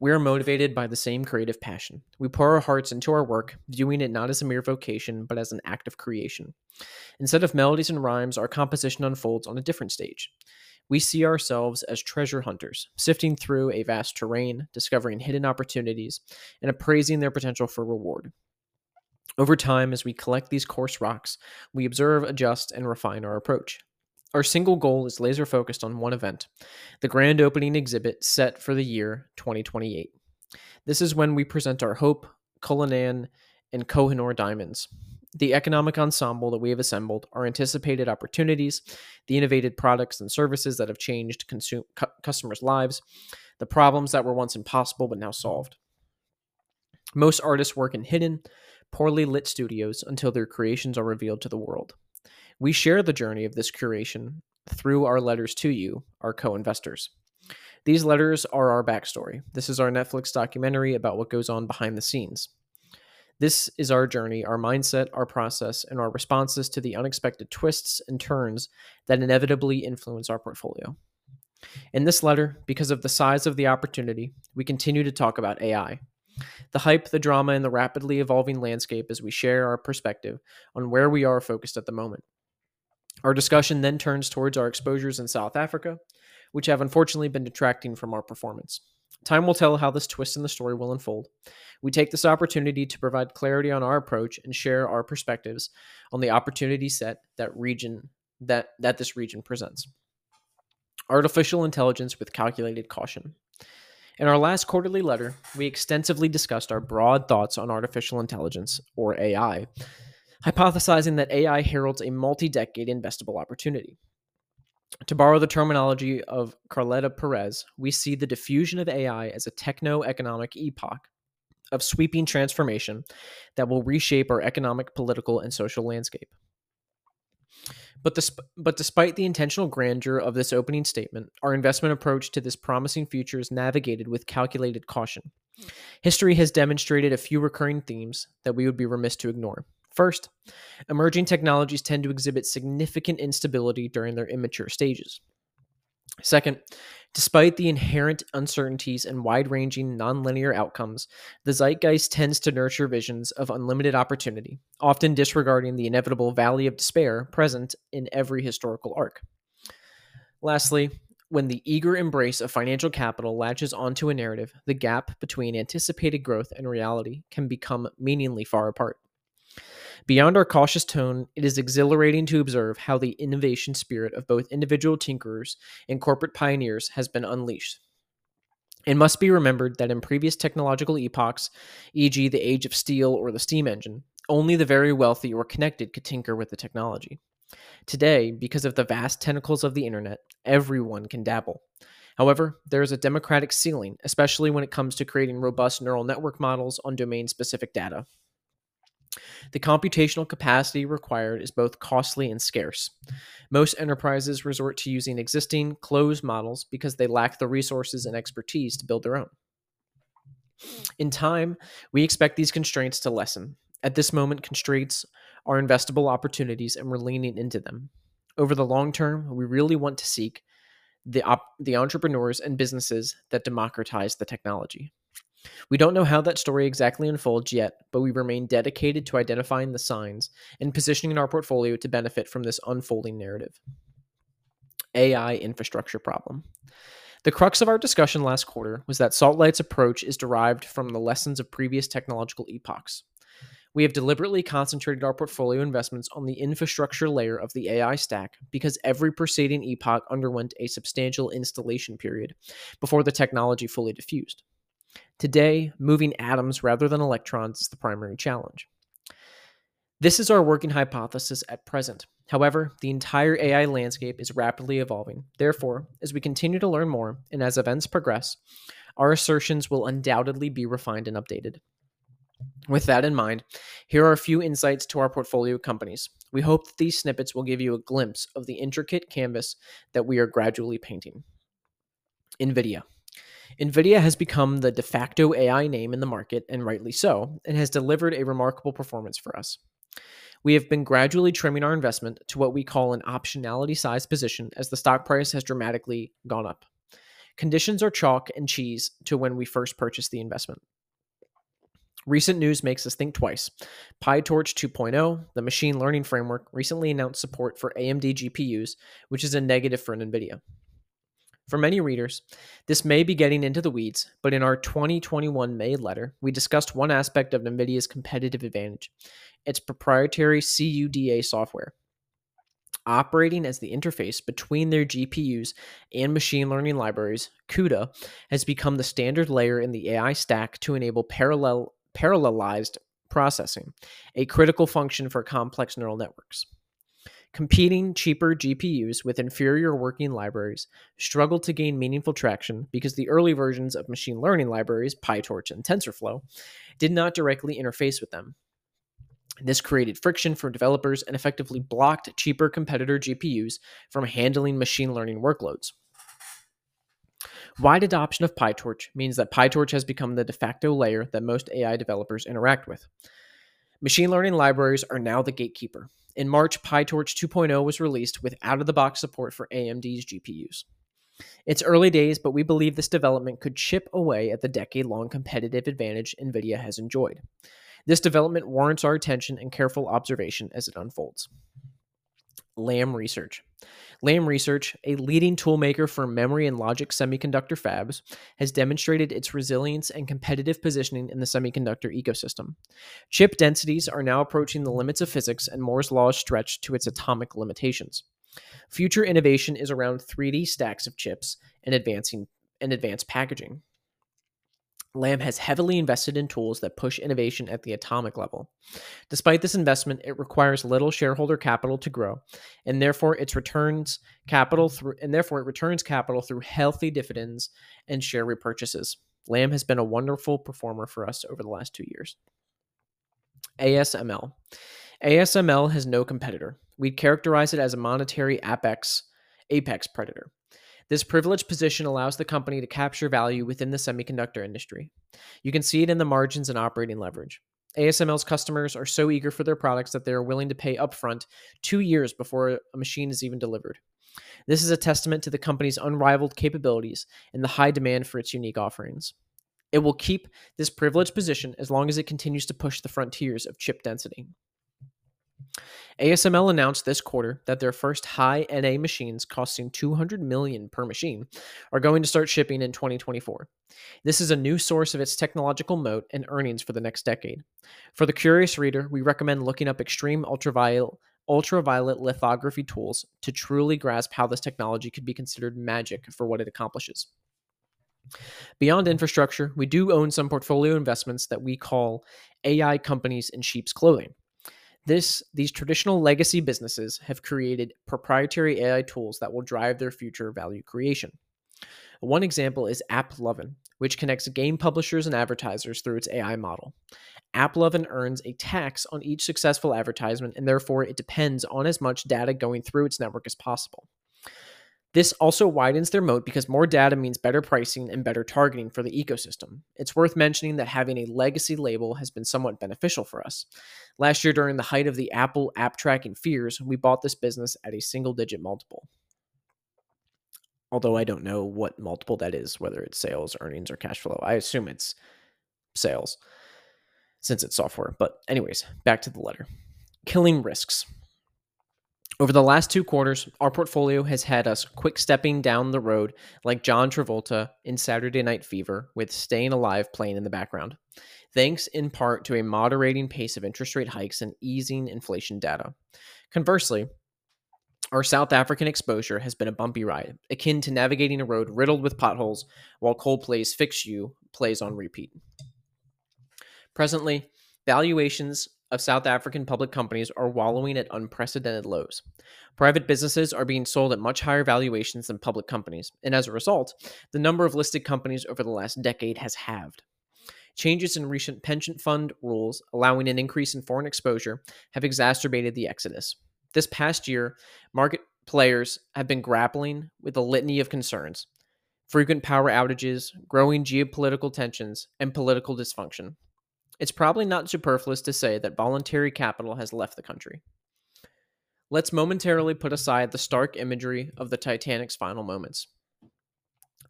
we are motivated by the same creative passion. We pour our hearts into our work, viewing it not as a mere vocation, but as an act of creation. Instead of melodies and rhymes, our composition unfolds on a different stage. We see ourselves as treasure hunters, sifting through a vast terrain, discovering hidden opportunities, and appraising their potential for reward. Over time, as we collect these coarse rocks, we observe, adjust, and refine our approach. Our single goal is laser focused on one event the grand opening exhibit set for the year 2028. This is when we present our Hope, Cullinan, and Kohinoor diamonds. The economic ensemble that we have assembled, our anticipated opportunities, the innovative products and services that have changed consume, cu- customers' lives, the problems that were once impossible but now solved. Most artists work in hidden, poorly lit studios until their creations are revealed to the world. We share the journey of this curation through our letters to you, our co investors. These letters are our backstory. This is our Netflix documentary about what goes on behind the scenes. This is our journey, our mindset, our process, and our responses to the unexpected twists and turns that inevitably influence our portfolio. In this letter, because of the size of the opportunity, we continue to talk about AI. The hype, the drama, and the rapidly evolving landscape as we share our perspective on where we are focused at the moment. Our discussion then turns towards our exposures in South Africa, which have unfortunately been detracting from our performance. Time will tell how this twist in the story will unfold. We take this opportunity to provide clarity on our approach and share our perspectives on the opportunity set that region that, that this region presents. Artificial intelligence with calculated caution. In our last quarterly letter, we extensively discussed our broad thoughts on artificial intelligence, or AI, hypothesizing that AI heralds a multi decade investable opportunity. To borrow the terminology of Carlota Perez, we see the diffusion of AI as a techno economic epoch of sweeping transformation that will reshape our economic, political, and social landscape. But, disp- but despite the intentional grandeur of this opening statement, our investment approach to this promising future is navigated with calculated caution. Hmm. History has demonstrated a few recurring themes that we would be remiss to ignore. First, emerging technologies tend to exhibit significant instability during their immature stages. Second, despite the inherent uncertainties and wide ranging nonlinear outcomes, the zeitgeist tends to nurture visions of unlimited opportunity, often disregarding the inevitable valley of despair present in every historical arc. Lastly, when the eager embrace of financial capital latches onto a narrative, the gap between anticipated growth and reality can become meaningfully far apart. Beyond our cautious tone, it is exhilarating to observe how the innovation spirit of both individual tinkerers and corporate pioneers has been unleashed. It must be remembered that in previous technological epochs, e.g., the age of steel or the steam engine, only the very wealthy or connected could tinker with the technology. Today, because of the vast tentacles of the internet, everyone can dabble. However, there is a democratic ceiling, especially when it comes to creating robust neural network models on domain specific data. The computational capacity required is both costly and scarce. Most enterprises resort to using existing closed models because they lack the resources and expertise to build their own. In time, we expect these constraints to lessen. At this moment, constraints are investable opportunities and we're leaning into them. Over the long term, we really want to seek the, op- the entrepreneurs and businesses that democratize the technology. We don't know how that story exactly unfolds yet, but we remain dedicated to identifying the signs and positioning our portfolio to benefit from this unfolding narrative. AI infrastructure problem. The crux of our discussion last quarter was that SaltLight's approach is derived from the lessons of previous technological epochs. We have deliberately concentrated our portfolio investments on the infrastructure layer of the AI stack because every preceding epoch underwent a substantial installation period before the technology fully diffused. Today, moving atoms rather than electrons is the primary challenge. This is our working hypothesis at present. However, the entire AI landscape is rapidly evolving. Therefore, as we continue to learn more and as events progress, our assertions will undoubtedly be refined and updated. With that in mind, here are a few insights to our portfolio companies. We hope that these snippets will give you a glimpse of the intricate canvas that we are gradually painting. NVIDIA. NVIDIA has become the de facto AI name in the market, and rightly so, and has delivered a remarkable performance for us. We have been gradually trimming our investment to what we call an optionality sized position as the stock price has dramatically gone up. Conditions are chalk and cheese to when we first purchased the investment. Recent news makes us think twice. PyTorch 2.0, the machine learning framework, recently announced support for AMD GPUs, which is a negative for NVIDIA. For many readers, this may be getting into the weeds, but in our 2021 May letter, we discussed one aspect of NVIDIA's competitive advantage its proprietary CUDA software. Operating as the interface between their GPUs and machine learning libraries, CUDA has become the standard layer in the AI stack to enable parallel parallelized processing, a critical function for complex neural networks. Competing cheaper GPUs with inferior working libraries struggled to gain meaningful traction because the early versions of machine learning libraries, PyTorch and TensorFlow, did not directly interface with them. This created friction for developers and effectively blocked cheaper competitor GPUs from handling machine learning workloads. Wide adoption of PyTorch means that PyTorch has become the de facto layer that most AI developers interact with. Machine learning libraries are now the gatekeeper. In March, PyTorch 2.0 was released with out of the box support for AMD's GPUs. It's early days, but we believe this development could chip away at the decade long competitive advantage NVIDIA has enjoyed. This development warrants our attention and careful observation as it unfolds. Lam Research. Lam Research, a leading toolmaker for memory and logic semiconductor fabs, has demonstrated its resilience and competitive positioning in the semiconductor ecosystem. Chip densities are now approaching the limits of physics, and Moore's law is stretched to its atomic limitations. Future innovation is around 3D stacks of chips and advancing and advanced packaging. Lam has heavily invested in tools that push innovation at the atomic level. Despite this investment, it requires little shareholder capital to grow, and therefore its returns capital through and therefore it returns capital through healthy dividends and share repurchases. Lam has been a wonderful performer for us over the last 2 years. ASML. ASML has no competitor. We'd characterize it as a monetary apex apex predator. This privileged position allows the company to capture value within the semiconductor industry. You can see it in the margins and operating leverage. ASML's customers are so eager for their products that they are willing to pay upfront two years before a machine is even delivered. This is a testament to the company's unrivaled capabilities and the high demand for its unique offerings. It will keep this privileged position as long as it continues to push the frontiers of chip density. ASML announced this quarter that their first high NA machines costing 200 million per machine are going to start shipping in 2024. This is a new source of its technological moat and earnings for the next decade. For the curious reader, we recommend looking up extreme ultraviolet ultraviolet lithography tools to truly grasp how this technology could be considered magic for what it accomplishes. Beyond infrastructure, we do own some portfolio investments that we call AI companies in sheep's clothing. This these traditional legacy businesses have created proprietary AI tools that will drive their future value creation. One example is AppLovin, which connects game publishers and advertisers through its AI model. AppLovin earns a tax on each successful advertisement, and therefore it depends on as much data going through its network as possible. This also widens their moat because more data means better pricing and better targeting for the ecosystem. It's worth mentioning that having a legacy label has been somewhat beneficial for us. Last year, during the height of the Apple app tracking fears, we bought this business at a single digit multiple. Although I don't know what multiple that is, whether it's sales, earnings, or cash flow. I assume it's sales since it's software. But, anyways, back to the letter. Killing risks. Over the last two quarters, our portfolio has had us quick stepping down the road like John Travolta in Saturday Night Fever with Staying Alive playing in the background, thanks in part to a moderating pace of interest rate hikes and easing inflation data. Conversely, our South African exposure has been a bumpy ride, akin to navigating a road riddled with potholes while Coldplay's Fix You plays on repeat. Presently, valuations of South African public companies are wallowing at unprecedented lows. Private businesses are being sold at much higher valuations than public companies, and as a result, the number of listed companies over the last decade has halved. Changes in recent pension fund rules allowing an increase in foreign exposure have exacerbated the exodus. This past year, market players have been grappling with a litany of concerns frequent power outages, growing geopolitical tensions, and political dysfunction. It's probably not superfluous to say that voluntary capital has left the country. Let's momentarily put aside the stark imagery of the Titanic's final moments.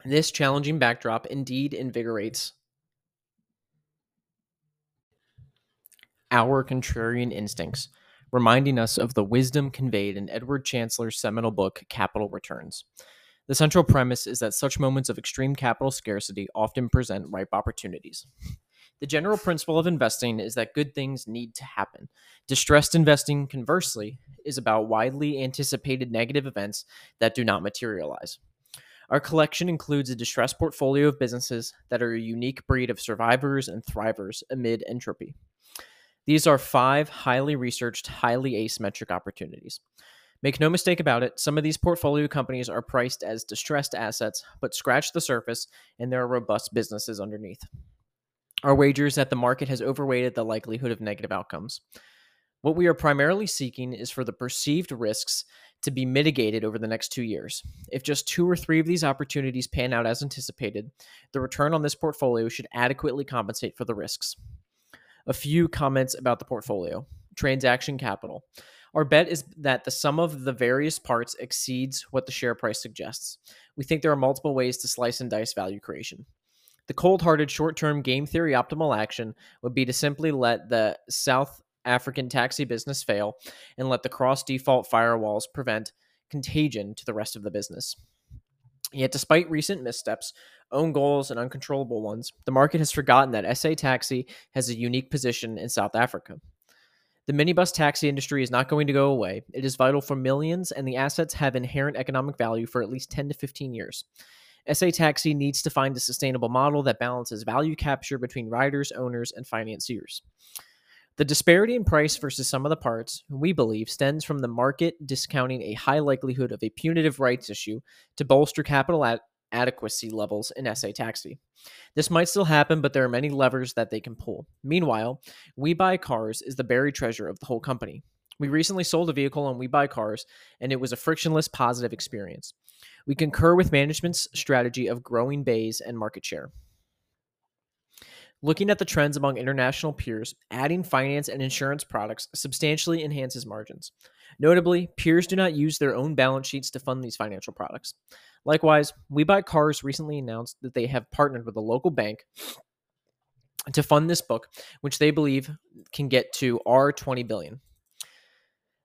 This challenging backdrop indeed invigorates our contrarian instincts, reminding us of the wisdom conveyed in Edward Chancellor's seminal book, Capital Returns. The central premise is that such moments of extreme capital scarcity often present ripe opportunities. The general principle of investing is that good things need to happen. Distressed investing, conversely, is about widely anticipated negative events that do not materialize. Our collection includes a distressed portfolio of businesses that are a unique breed of survivors and thrivers amid entropy. These are five highly researched, highly asymmetric opportunities. Make no mistake about it, some of these portfolio companies are priced as distressed assets, but scratch the surface and there are robust businesses underneath. Our wagers that the market has overweighted the likelihood of negative outcomes. What we are primarily seeking is for the perceived risks to be mitigated over the next two years. If just two or three of these opportunities pan out as anticipated, the return on this portfolio should adequately compensate for the risks. A few comments about the portfolio transaction capital. Our bet is that the sum of the various parts exceeds what the share price suggests. We think there are multiple ways to slice and dice value creation. The cold hearted short term game theory optimal action would be to simply let the South African taxi business fail and let the cross default firewalls prevent contagion to the rest of the business. Yet, despite recent missteps, own goals, and uncontrollable ones, the market has forgotten that SA Taxi has a unique position in South Africa. The minibus taxi industry is not going to go away. It is vital for millions, and the assets have inherent economic value for at least 10 to 15 years. SA Taxi needs to find a sustainable model that balances value capture between riders, owners, and financiers. The disparity in price versus some of the parts, we believe, stems from the market discounting a high likelihood of a punitive rights issue to bolster capital ad- adequacy levels in SA Taxi. This might still happen, but there are many levers that they can pull. Meanwhile, We Buy Cars is the buried treasure of the whole company. We recently sold a vehicle on We Buy Cars, and it was a frictionless, positive experience. We concur with management's strategy of growing bays and market share. Looking at the trends among international peers, adding finance and insurance products substantially enhances margins. Notably, peers do not use their own balance sheets to fund these financial products. Likewise, We Buy Cars recently announced that they have partnered with a local bank to fund this book, which they believe can get to R20 billion.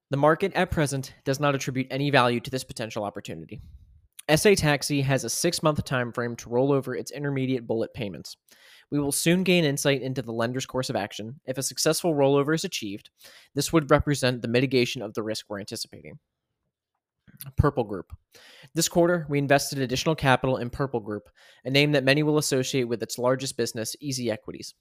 The market at present does not attribute any value to this potential opportunity. SA Taxi has a six month time frame to roll over its intermediate bullet payments. We will soon gain insight into the lender's course of action. If a successful rollover is achieved, this would represent the mitigation of the risk we're anticipating. Purple Group. This quarter, we invested additional capital in Purple Group, a name that many will associate with its largest business, EasyEquities.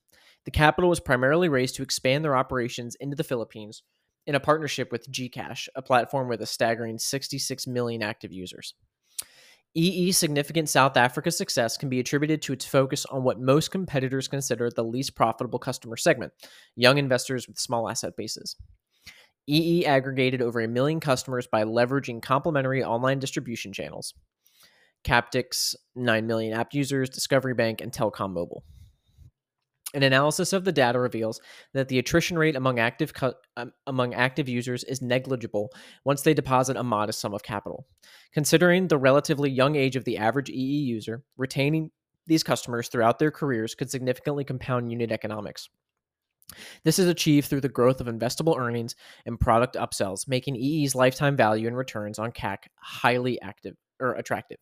The capital was primarily raised to expand their operations into the Philippines in a partnership with GCash, a platform with a staggering 66 million active users. EE's significant South Africa success can be attributed to its focus on what most competitors consider the least profitable customer segment young investors with small asset bases. EE aggregated over a million customers by leveraging complementary online distribution channels Capitec's 9 million app users, Discovery Bank, and Telkom Mobile. An analysis of the data reveals that the attrition rate among active cu- um, among active users is negligible once they deposit a modest sum of capital. Considering the relatively young age of the average EE user, retaining these customers throughout their careers could significantly compound unit economics. This is achieved through the growth of investable earnings and product upsells, making EE's lifetime value and returns on CAC highly active or attractive.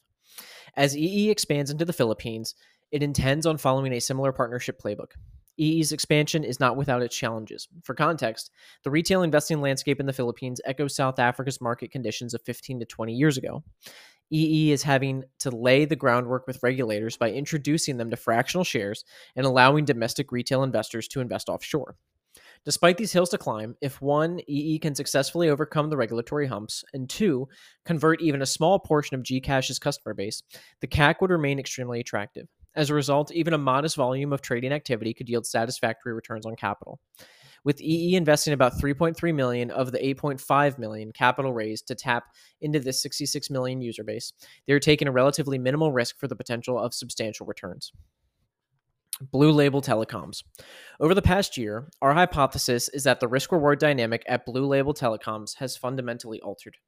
As EE expands into the Philippines, it intends on following a similar partnership playbook. EE's expansion is not without its challenges. For context, the retail investing landscape in the Philippines echoes South Africa's market conditions of 15 to 20 years ago. EE is having to lay the groundwork with regulators by introducing them to fractional shares and allowing domestic retail investors to invest offshore. Despite these hills to climb, if one, EE can successfully overcome the regulatory humps, and two, convert even a small portion of GCash's customer base, the CAC would remain extremely attractive. As a result, even a modest volume of trading activity could yield satisfactory returns on capital. With EE investing about 3.3 million of the 8.5 million capital raised to tap into this 66 million user base, they are taking a relatively minimal risk for the potential of substantial returns. Blue Label Telecoms. Over the past year, our hypothesis is that the risk reward dynamic at Blue Label Telecoms has fundamentally altered.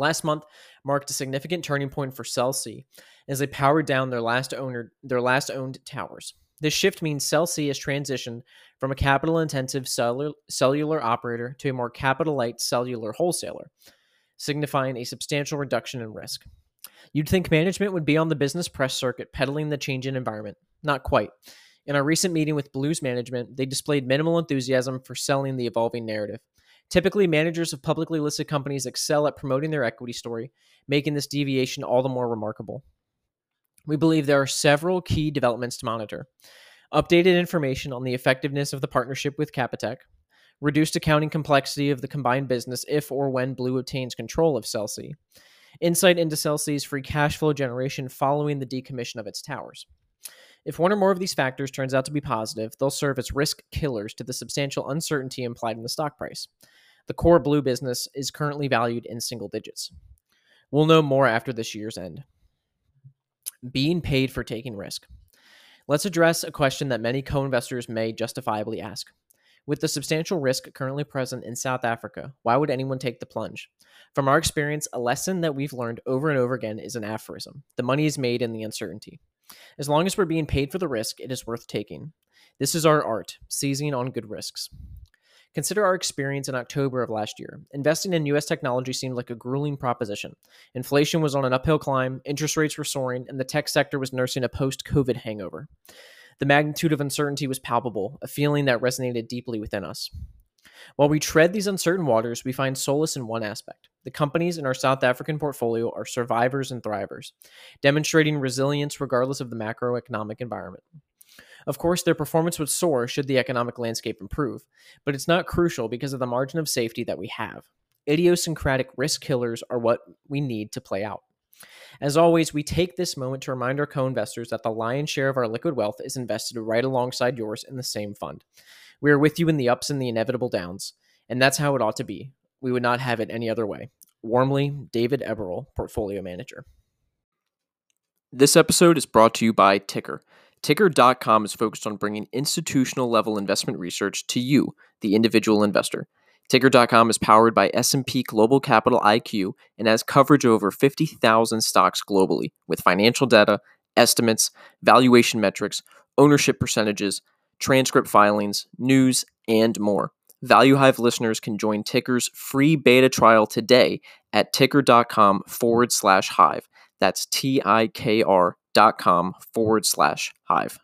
Last month marked a significant turning point for Cell C as they powered down their last owner their last owned towers. This shift means Cell C has transitioned from a capital intensive cellular, cellular operator to a more capital light cellular wholesaler, signifying a substantial reduction in risk. You'd think management would be on the business press circuit peddling the change in environment. Not quite. In our recent meeting with Blues management, they displayed minimal enthusiasm for selling the evolving narrative. Typically, managers of publicly listed companies excel at promoting their equity story, making this deviation all the more remarkable. We believe there are several key developments to monitor updated information on the effectiveness of the partnership with Capitec, reduced accounting complexity of the combined business if or when Blue obtains control of Cell C, insight into Cell C's free cash flow generation following the decommission of its towers. If one or more of these factors turns out to be positive, they'll serve as risk killers to the substantial uncertainty implied in the stock price. The core blue business is currently valued in single digits. We'll know more after this year's end. Being paid for taking risk. Let's address a question that many co investors may justifiably ask. With the substantial risk currently present in South Africa, why would anyone take the plunge? From our experience, a lesson that we've learned over and over again is an aphorism the money is made in the uncertainty. As long as we're being paid for the risk, it is worth taking. This is our art, seizing on good risks. Consider our experience in October of last year. Investing in US technology seemed like a grueling proposition. Inflation was on an uphill climb, interest rates were soaring, and the tech sector was nursing a post COVID hangover. The magnitude of uncertainty was palpable, a feeling that resonated deeply within us. While we tread these uncertain waters, we find solace in one aspect. The companies in our South African portfolio are survivors and thrivers, demonstrating resilience regardless of the macroeconomic environment. Of course, their performance would soar should the economic landscape improve, but it's not crucial because of the margin of safety that we have. Idiosyncratic risk killers are what we need to play out. As always, we take this moment to remind our co investors that the lion's share of our liquid wealth is invested right alongside yours in the same fund. We are with you in the ups and the inevitable downs, and that's how it ought to be. We would not have it any other way. Warmly, David Eberl, Portfolio Manager. This episode is brought to you by TIKR. TIKR.com is focused on bringing institutional level investment research to you, the individual investor. TIKR.com is powered by S&P Global Capital IQ and has coverage of over 50,000 stocks globally with financial data, estimates, valuation metrics, ownership percentages, transcript filings, news, and more. ValueHive listeners can join TIKR's free beta trial today at tikr.com forward slash hive. That's T I K R dot com forward slash hive.